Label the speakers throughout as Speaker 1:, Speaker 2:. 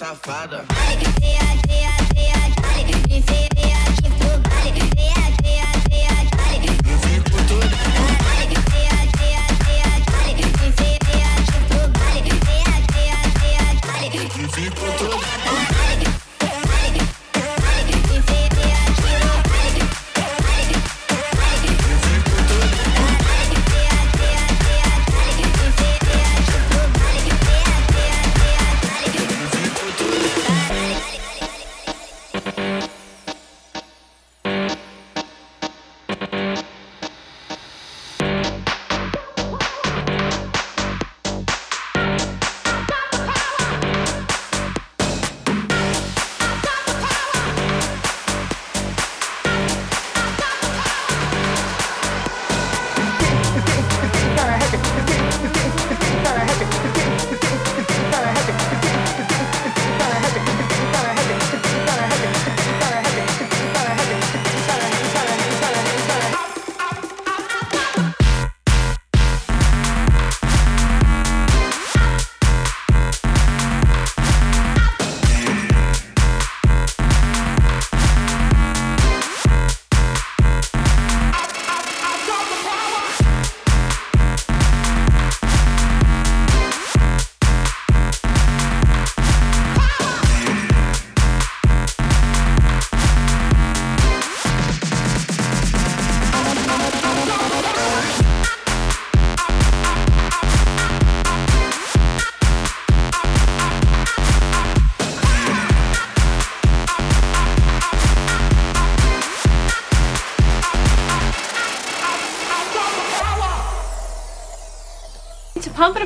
Speaker 1: safada.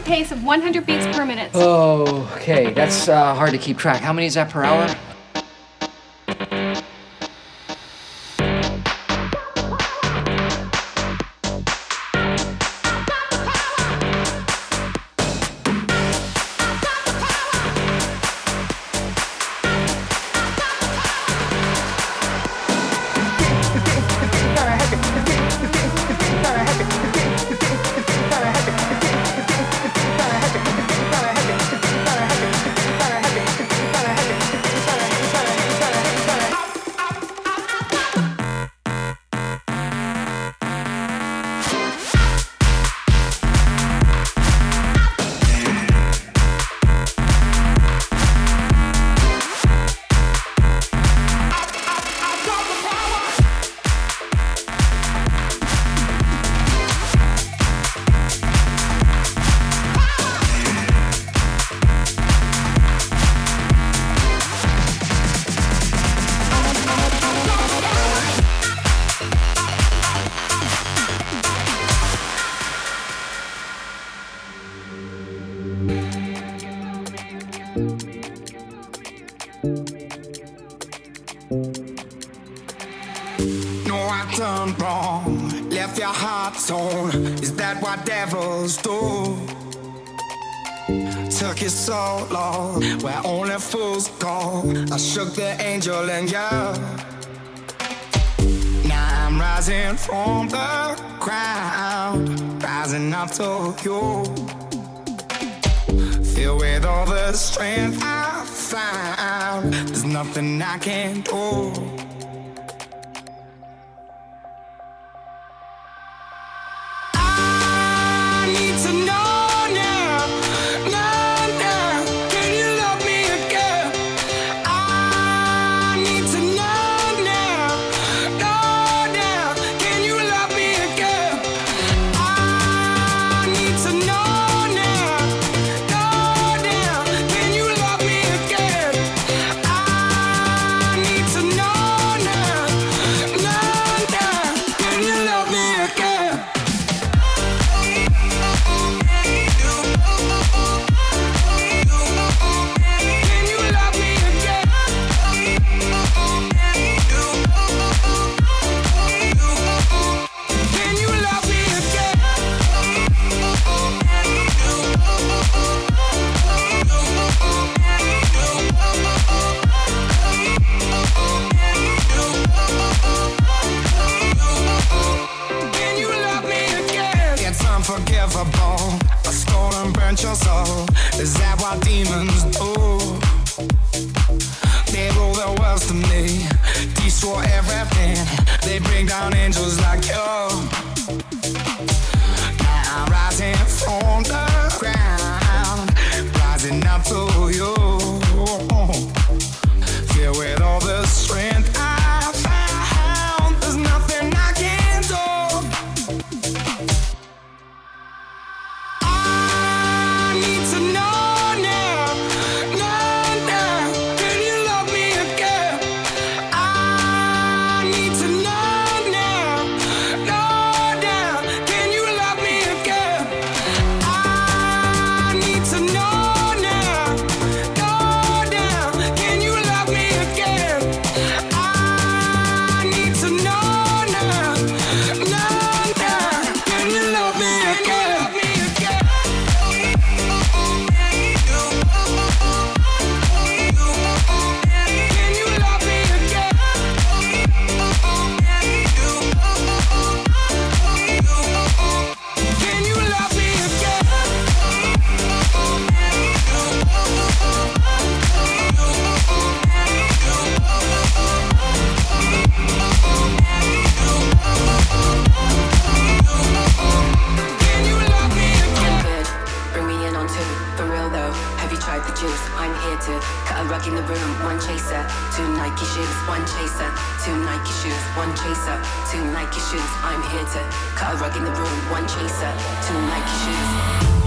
Speaker 2: Pace of 100 beats per minute.
Speaker 3: Oh, okay. That's uh, hard to keep track. How many is that per hour?
Speaker 4: Angel and yeah. Now I'm rising from the ground, rising up to you. Filled with all the strength I found, there's nothing I can't do.
Speaker 5: Nike shoes, one chaser, two Nike shoes, one chaser, two Nike shoes. I'm here to cut a rug in the room, one chaser, two Nike shoes.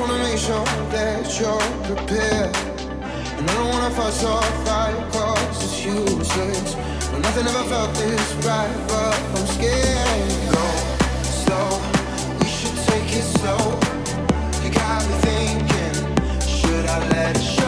Speaker 1: wanna
Speaker 6: make sure that you're prepared. And I don't wanna fuss or fight, cause it's useless. But nothing ever felt this right, but I'm scared. Go slow, we should take it slow. You got me thinking, should I let it show?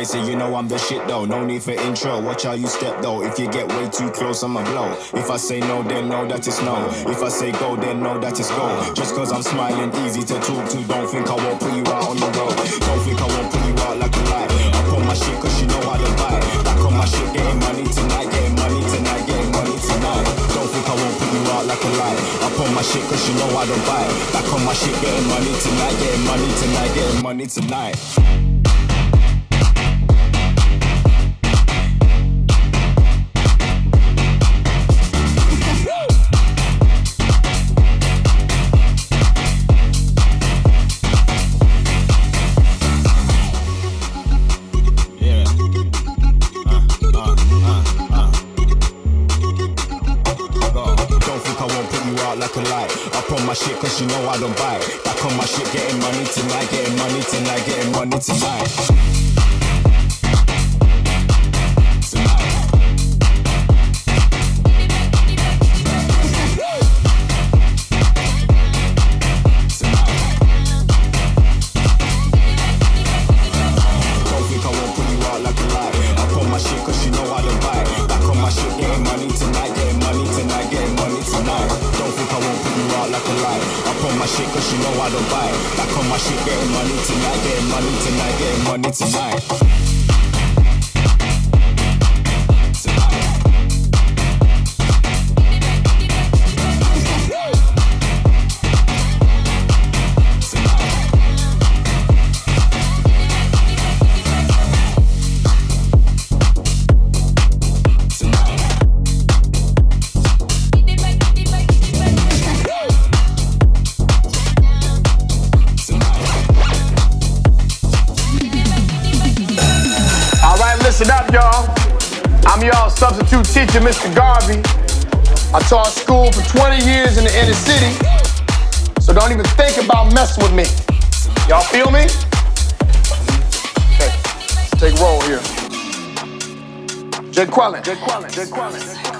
Speaker 7: And you know I'm the shit though. No need for intro, watch how you step though. If you get way too close, I'ma blow. If I say no, then know that it's no. If I say go, then know that it's go. Just cause I'm smiling, easy to talk to. Don't think I won't put you out on the road. Don't think I won't put you out like a light. I on my shit cause you know how to buy. Back on my shit, getting money tonight, getting money tonight, getting money tonight. Don't think I won't put you out like a light. I on my shit cause you know I don't buy. Back on my shit, getting money tonight, getting money tonight, getting money tonight. Getting money tonight, getting money tonight, getting money tonight.
Speaker 8: Teacher, Mr. Garvey. I taught school for 20 years in the inner city, so don't even think about messing with me. Y'all feel me? Okay, let's take roll here. Jay Quellen. Jay Quellen. Jay Quellen.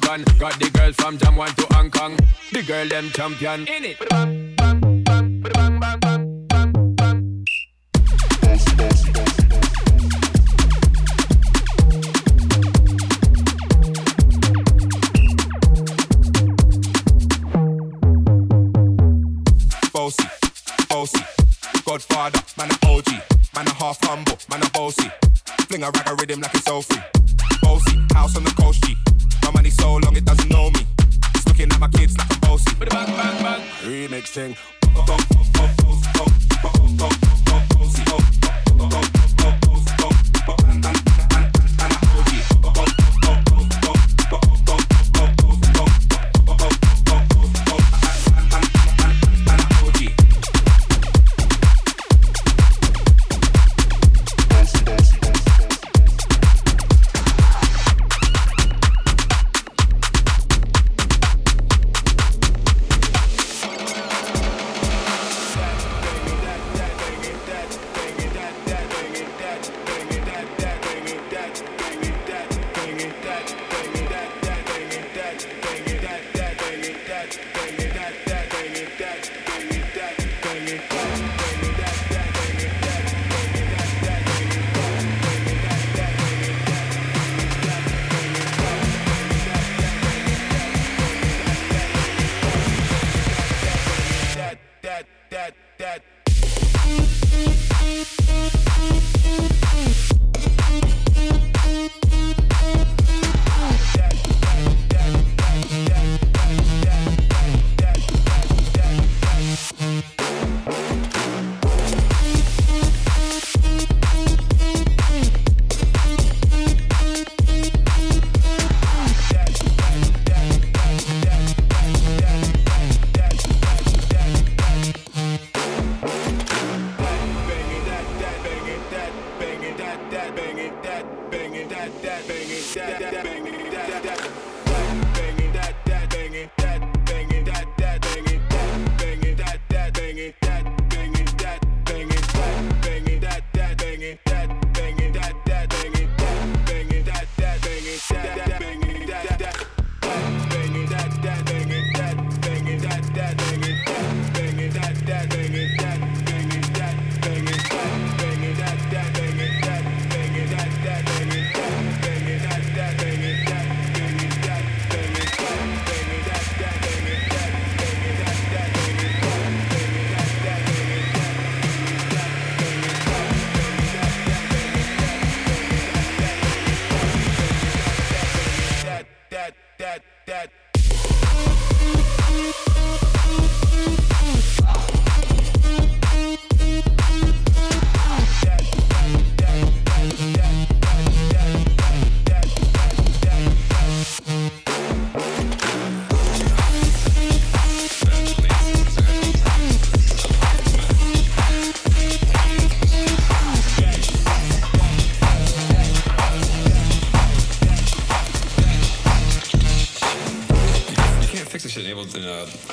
Speaker 9: blaze up this tank on Got the girls from Jam 1 to Hong Kong. The girl them champion. In it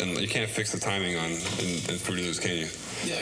Speaker 10: and you can't fix the timing on in, in Fruity Loops, can you?
Speaker 11: Yeah,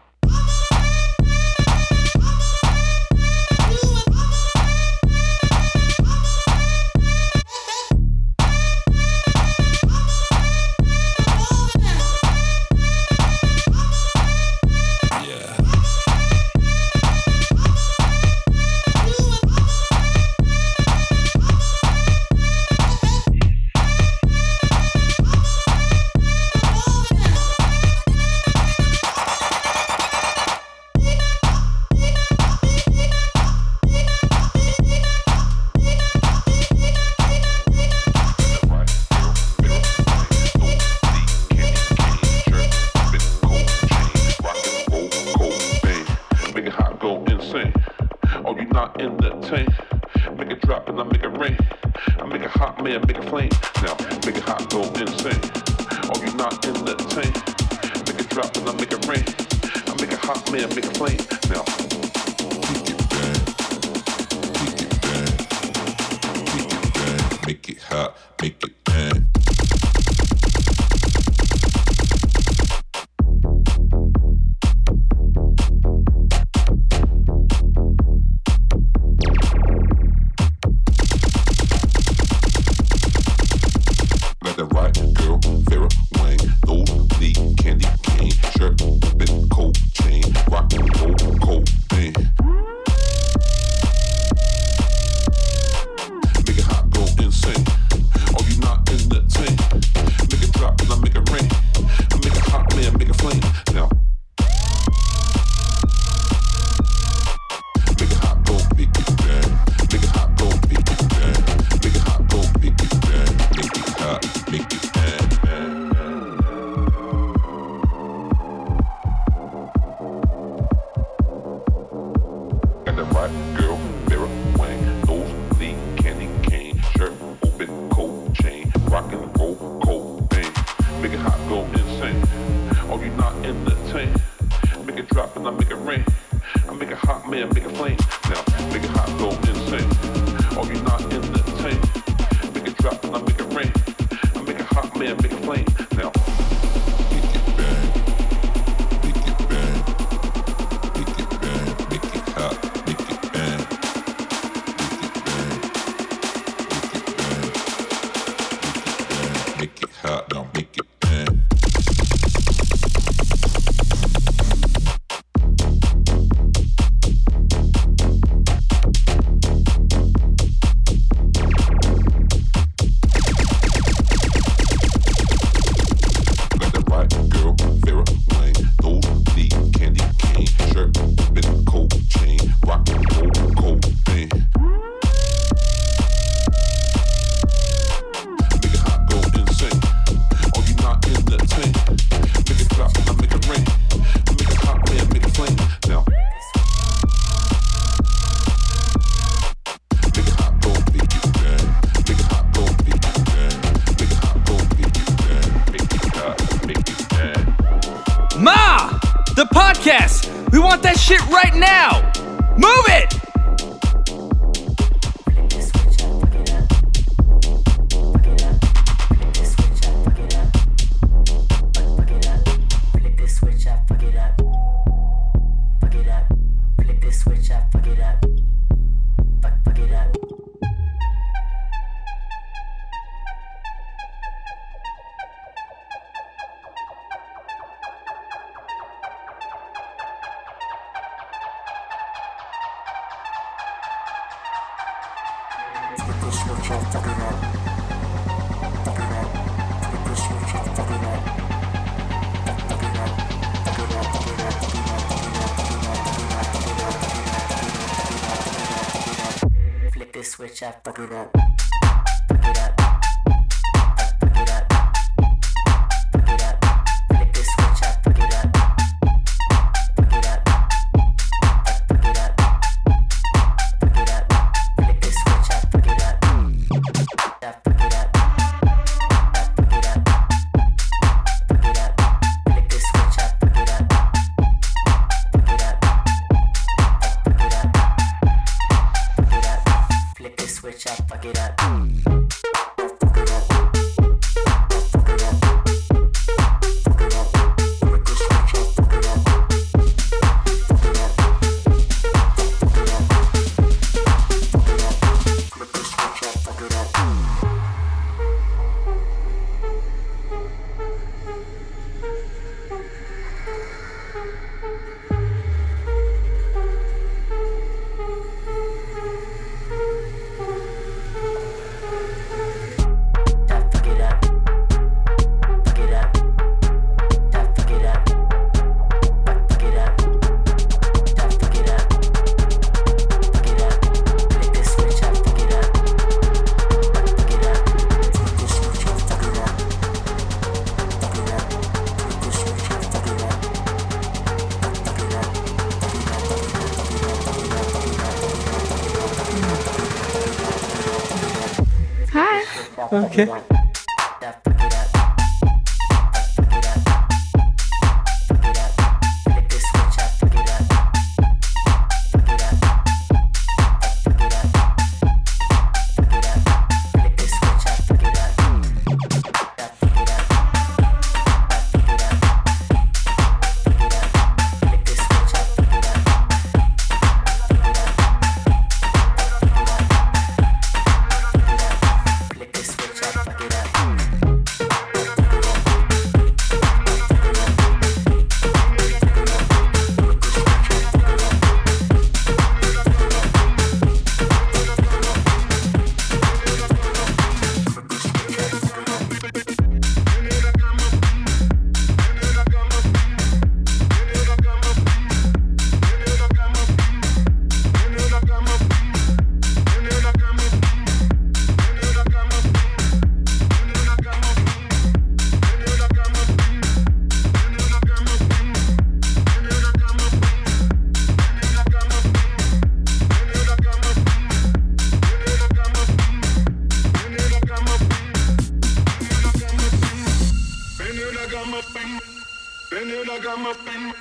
Speaker 11: Then you like
Speaker 12: I'm up in.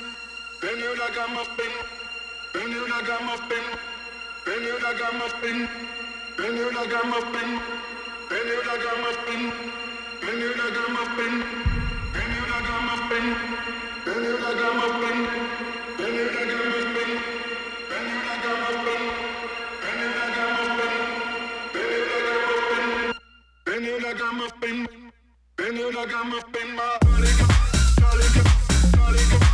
Speaker 12: Then you
Speaker 13: like I'm up in. Then you like I'm up in. Then you
Speaker 14: like I'm up in. Then you like I'm up in. Then you like I'm up in. Then you like I'm up in. Then you like I'm up in. Then you like I'm up
Speaker 15: in.
Speaker 16: Then you like I'm
Speaker 5: up in. Then you like I'm up in. Then you like I'm up in. Then you like I'm up in. Then you like I'm up in. Then you like I'm up in my.
Speaker 17: Charlie, Charlie. House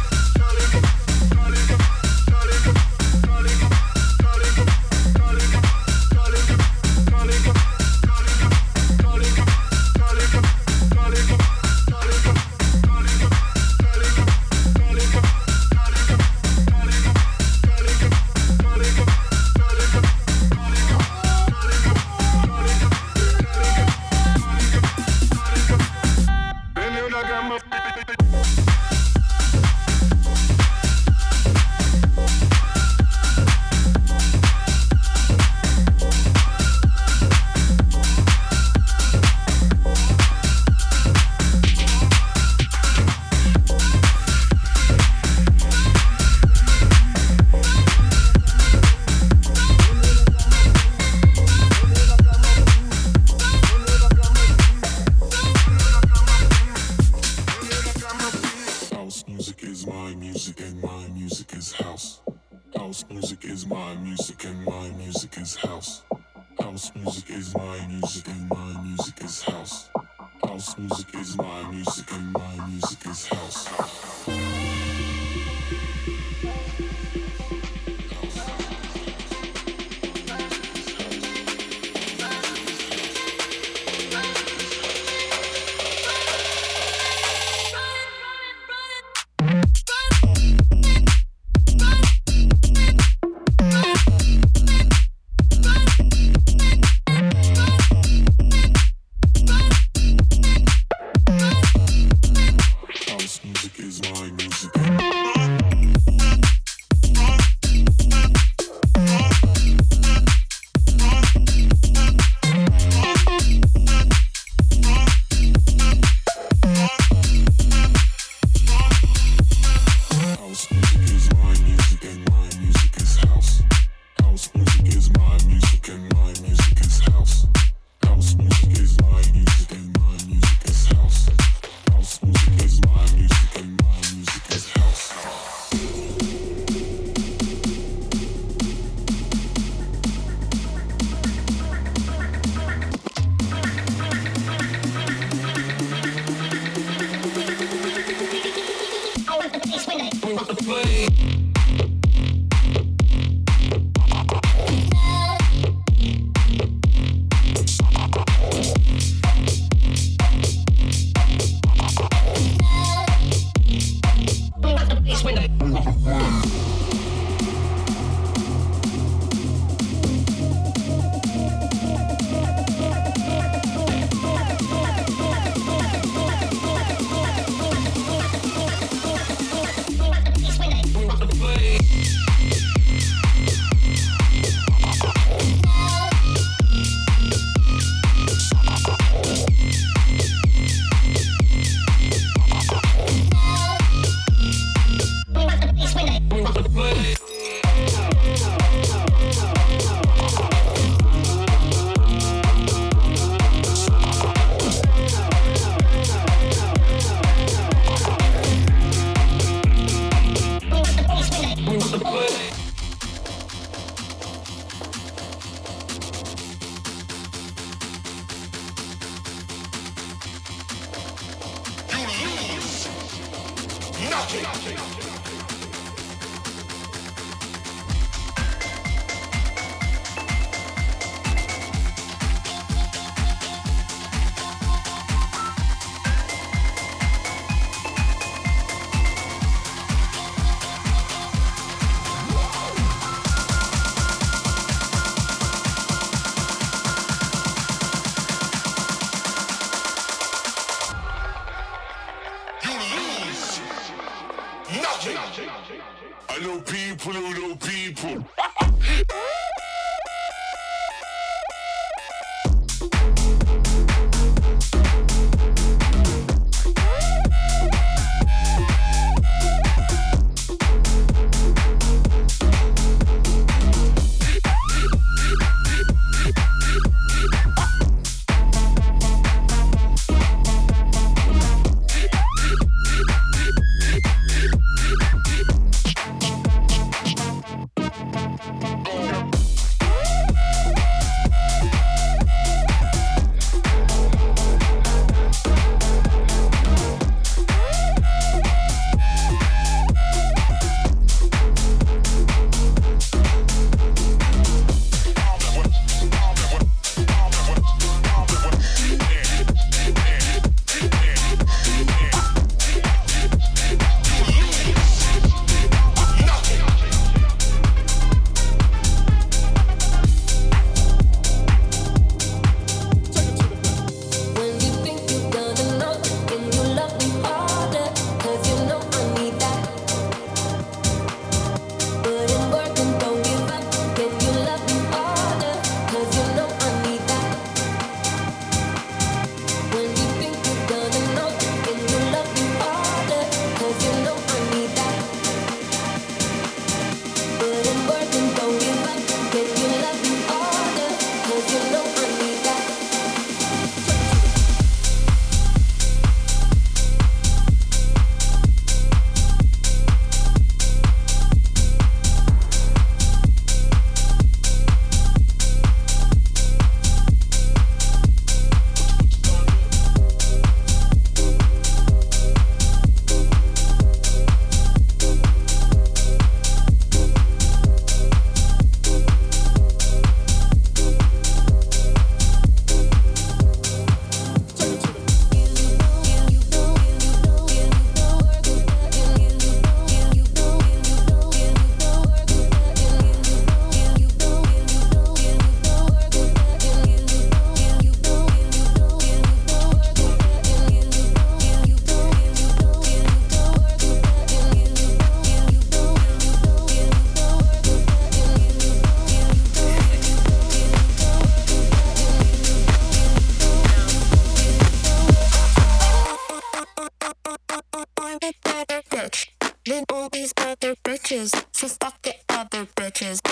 Speaker 17: bitches,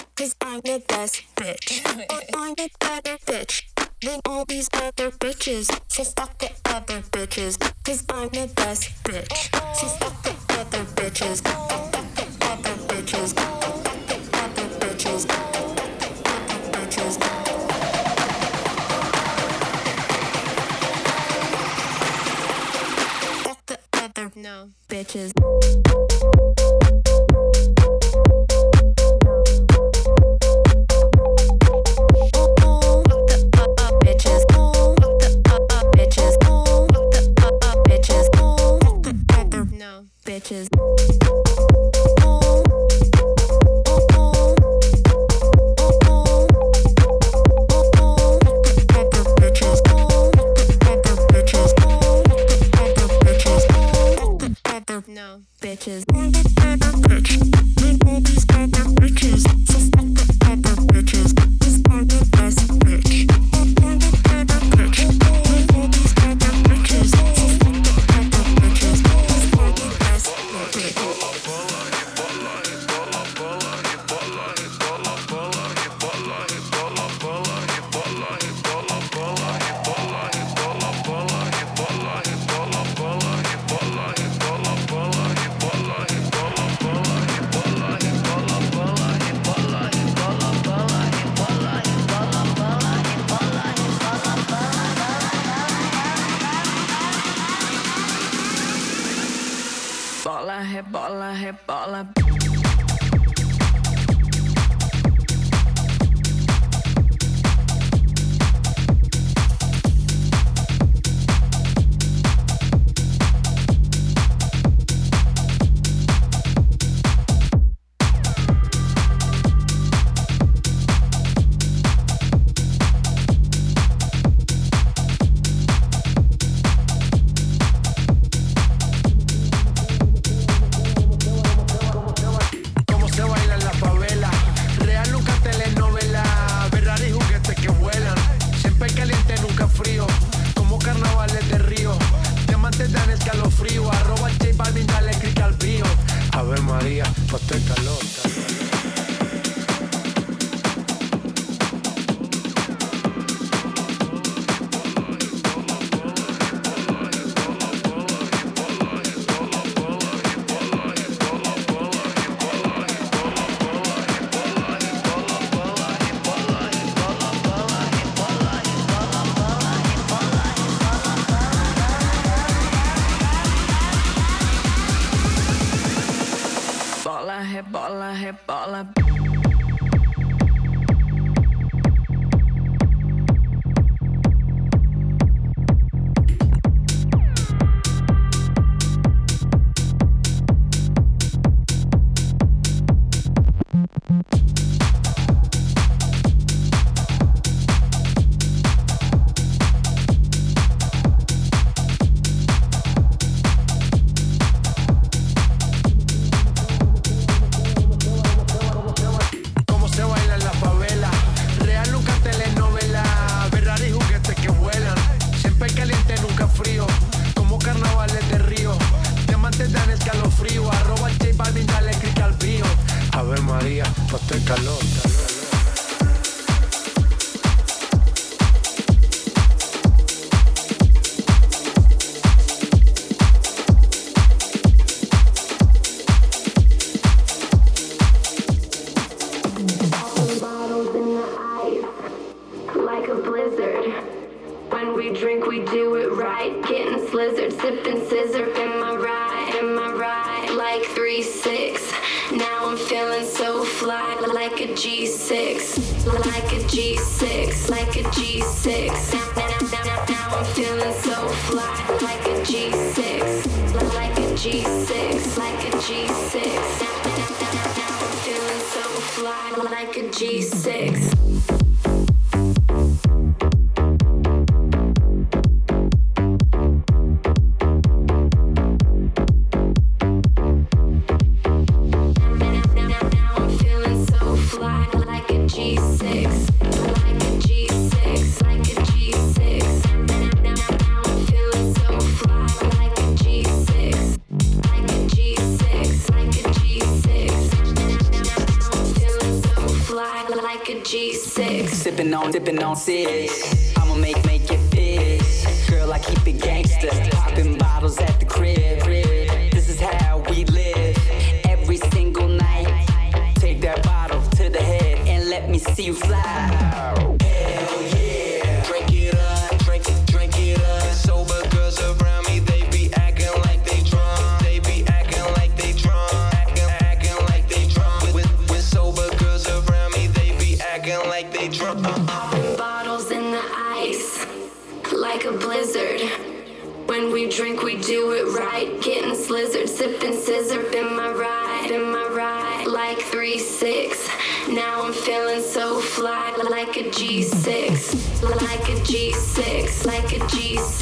Speaker 17: this. I'ma make make it fit, Girl, I keep it gangster.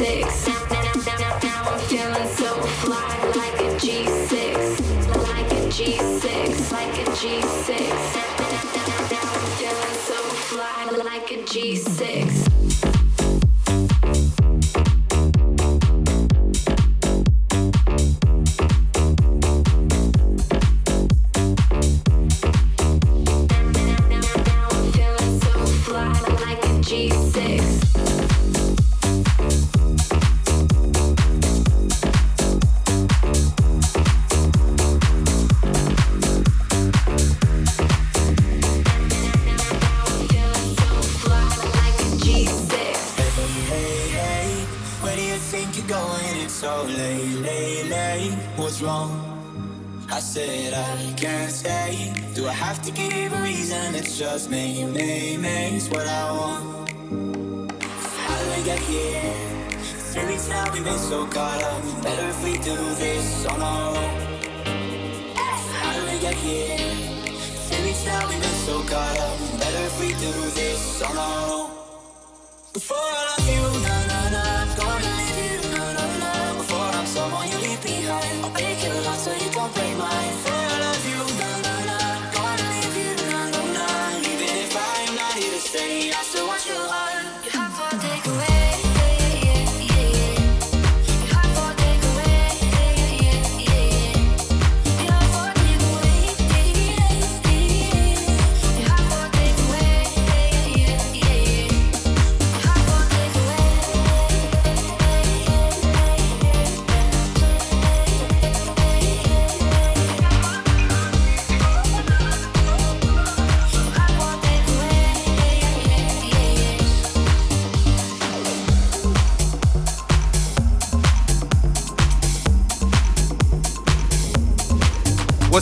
Speaker 10: six. someone you leave behind. I'll take your heart so you don't break mine.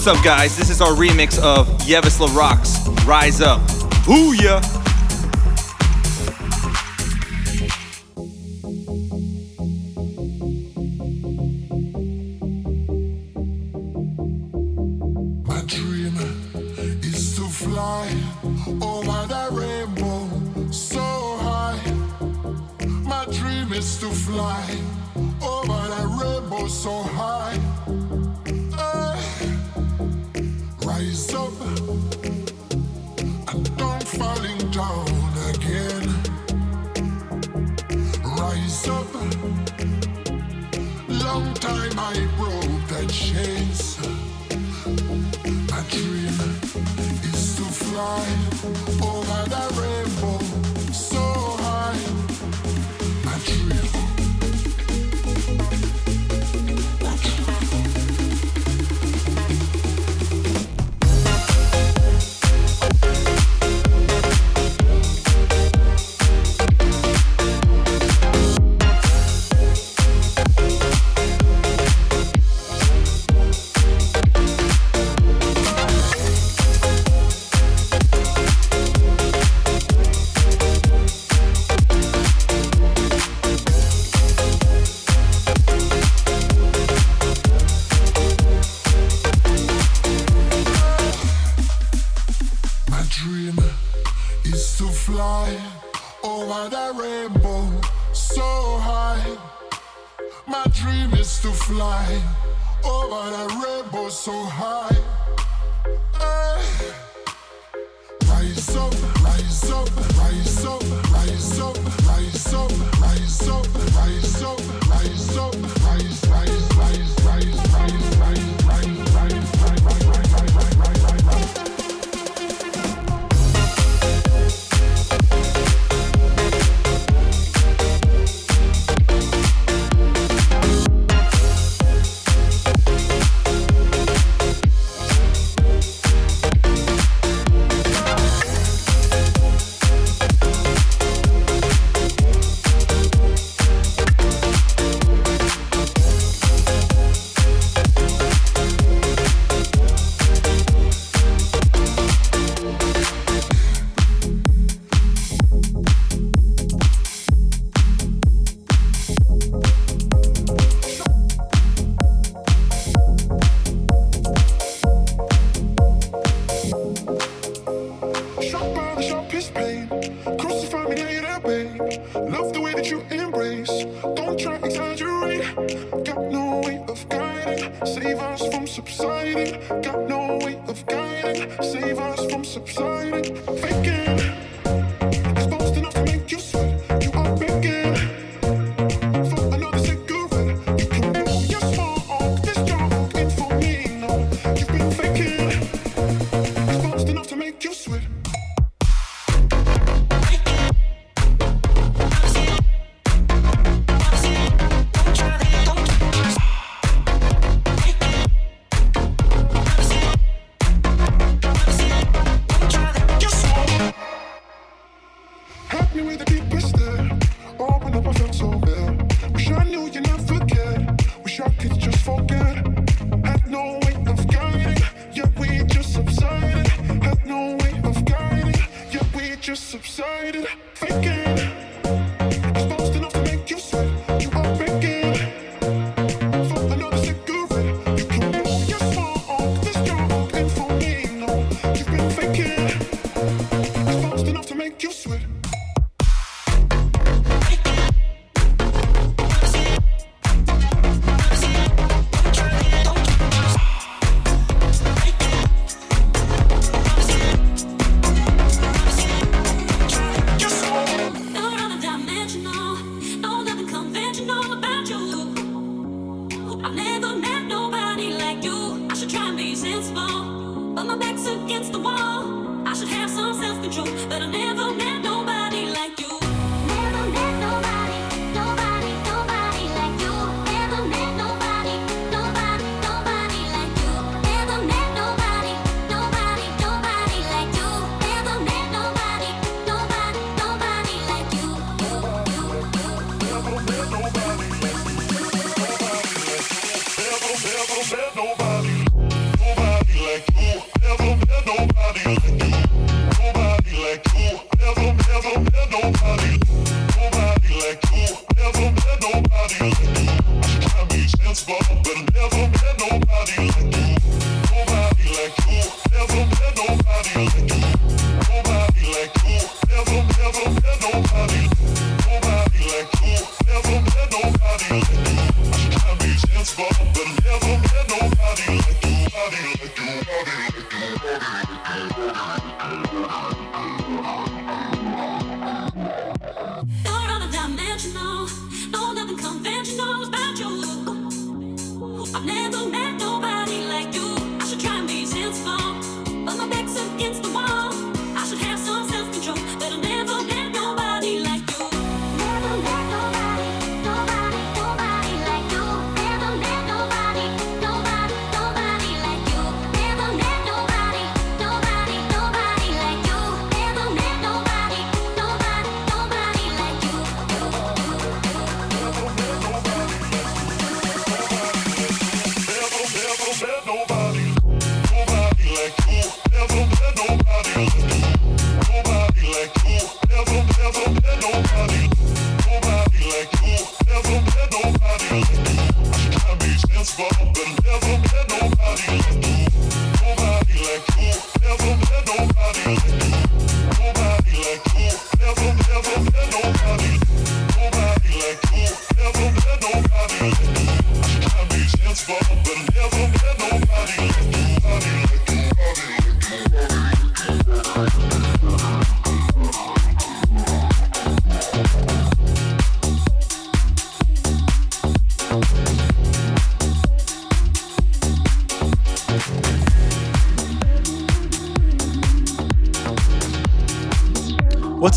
Speaker 18: What's up, guys? This is our remix of Yves Larock's Rise Up. Booyah!
Speaker 19: My dream is to fly oh, over that rainbow so high. Hey. Rise up, rise up, rise up, rise up, rise up, rise up, rise up, rise up, rise, rise, rise, rise, rise, rise, rise.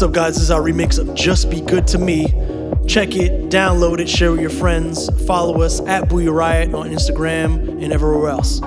Speaker 20: up, guys? This is our remix of Just Be Good to Me. Check it, download it, share with your friends, follow us at Booyah Riot on Instagram and everywhere else.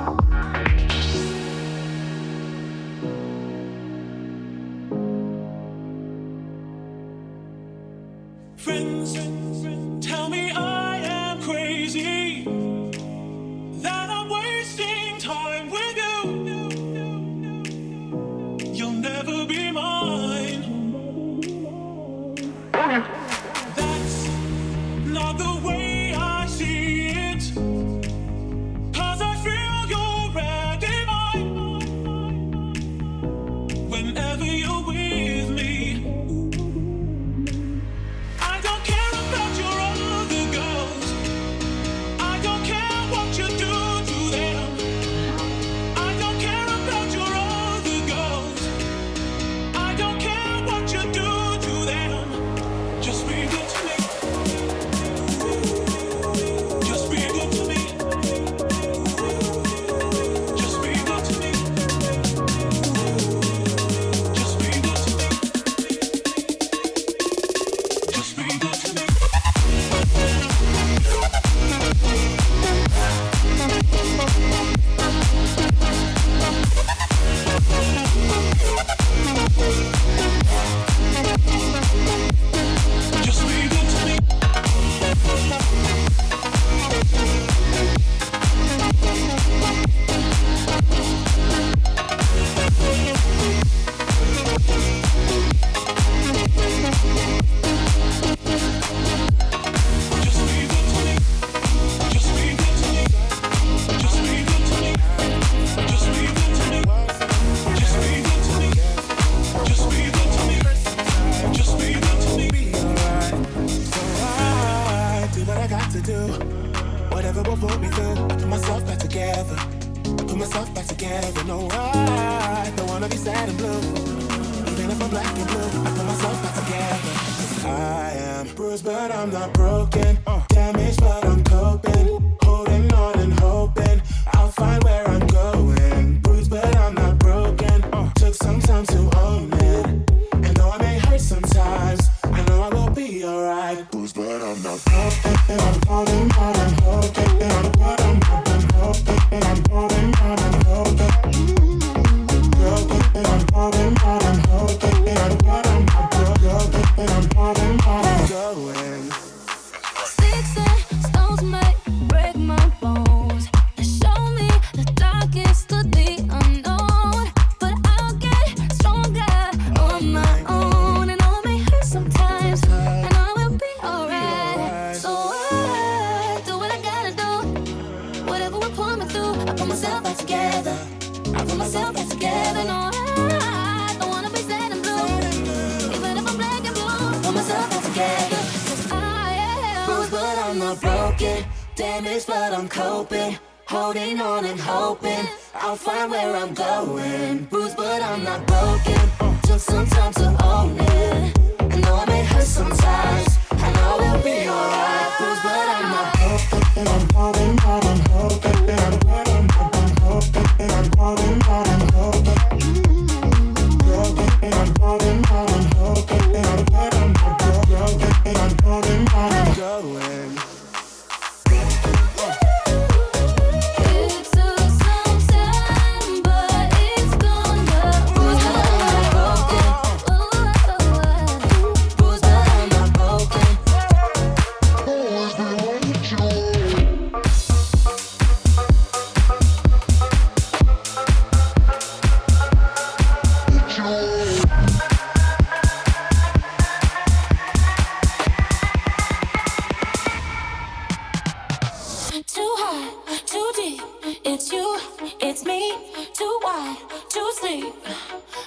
Speaker 16: It's you, it's me, too wide to sleep.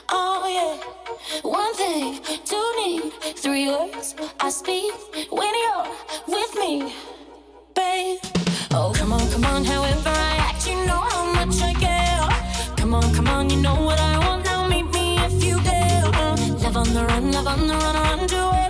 Speaker 16: Oh yeah, one thing to need, three words I speak when you're with me, babe. Oh come on, come on, however I act, you know how much I care. Come on, come on, you know what I want. Now meet me if you dare. Uh, love on the run, love on the run, run to it.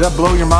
Speaker 4: Did that blow your mind?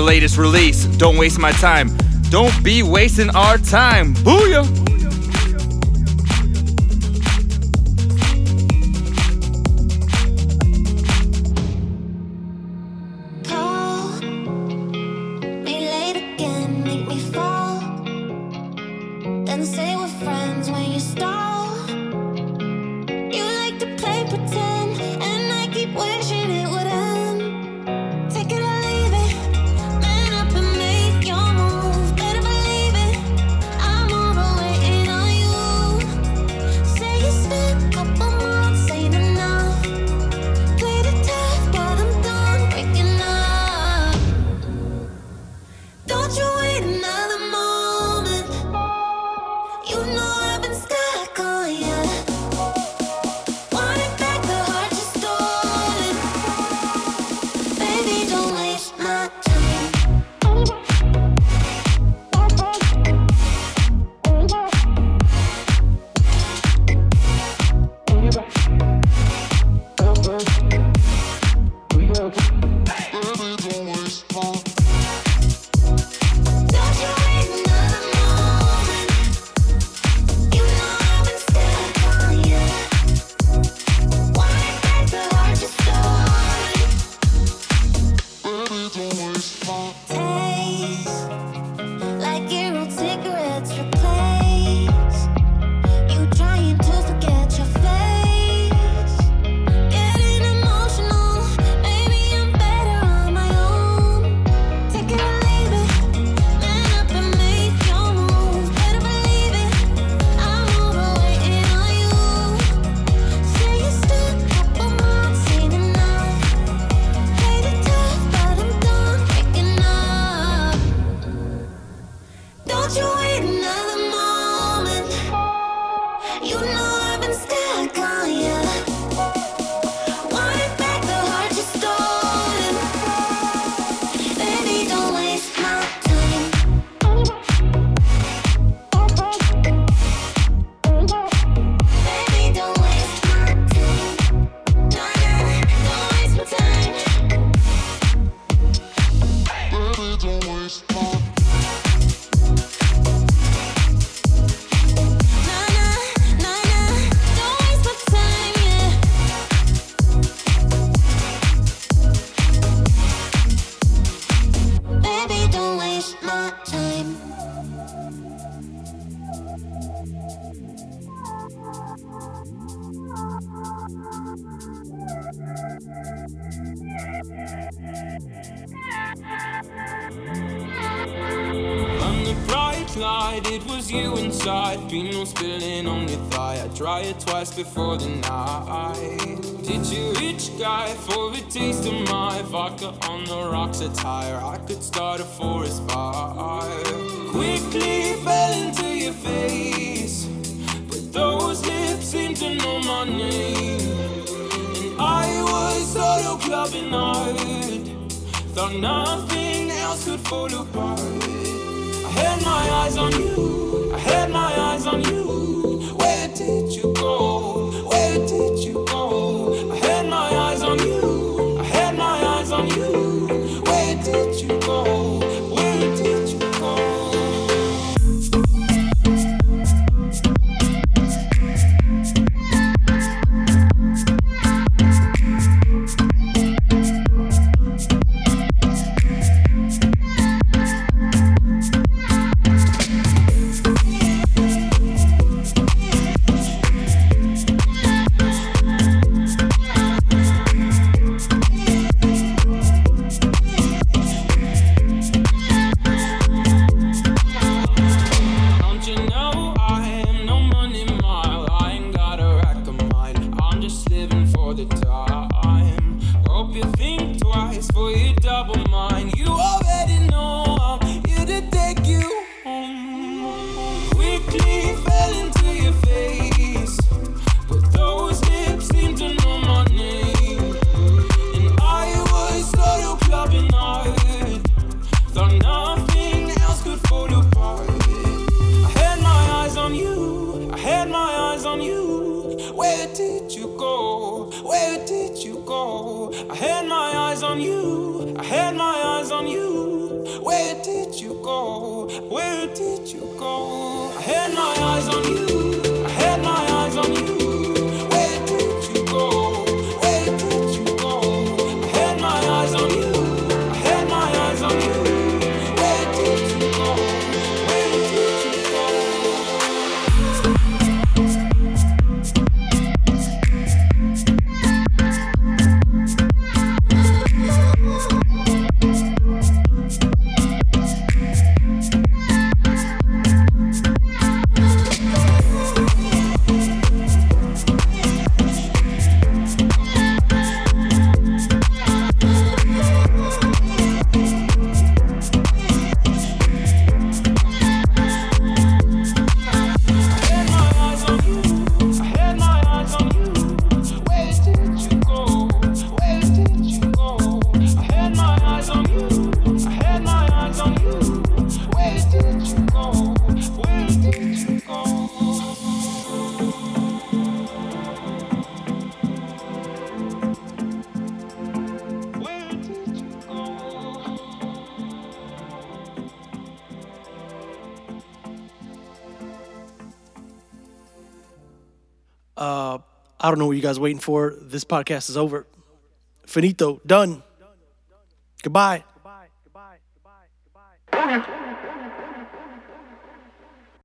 Speaker 21: latest release. Don't waste my time. Don't be wasting our time. Booyah!
Speaker 22: twice before the night. Did you reach, guy, for a taste of my vodka on the rocks attire? I could start a forest fire. Quickly fell into your face, but those lips seemed to know my name. And I was solo clubbing hard, thought nothing else could fall apart. I had my eyes on you. I
Speaker 23: don't know what you guys waiting for. This podcast is over. Finito. Done. Goodbye.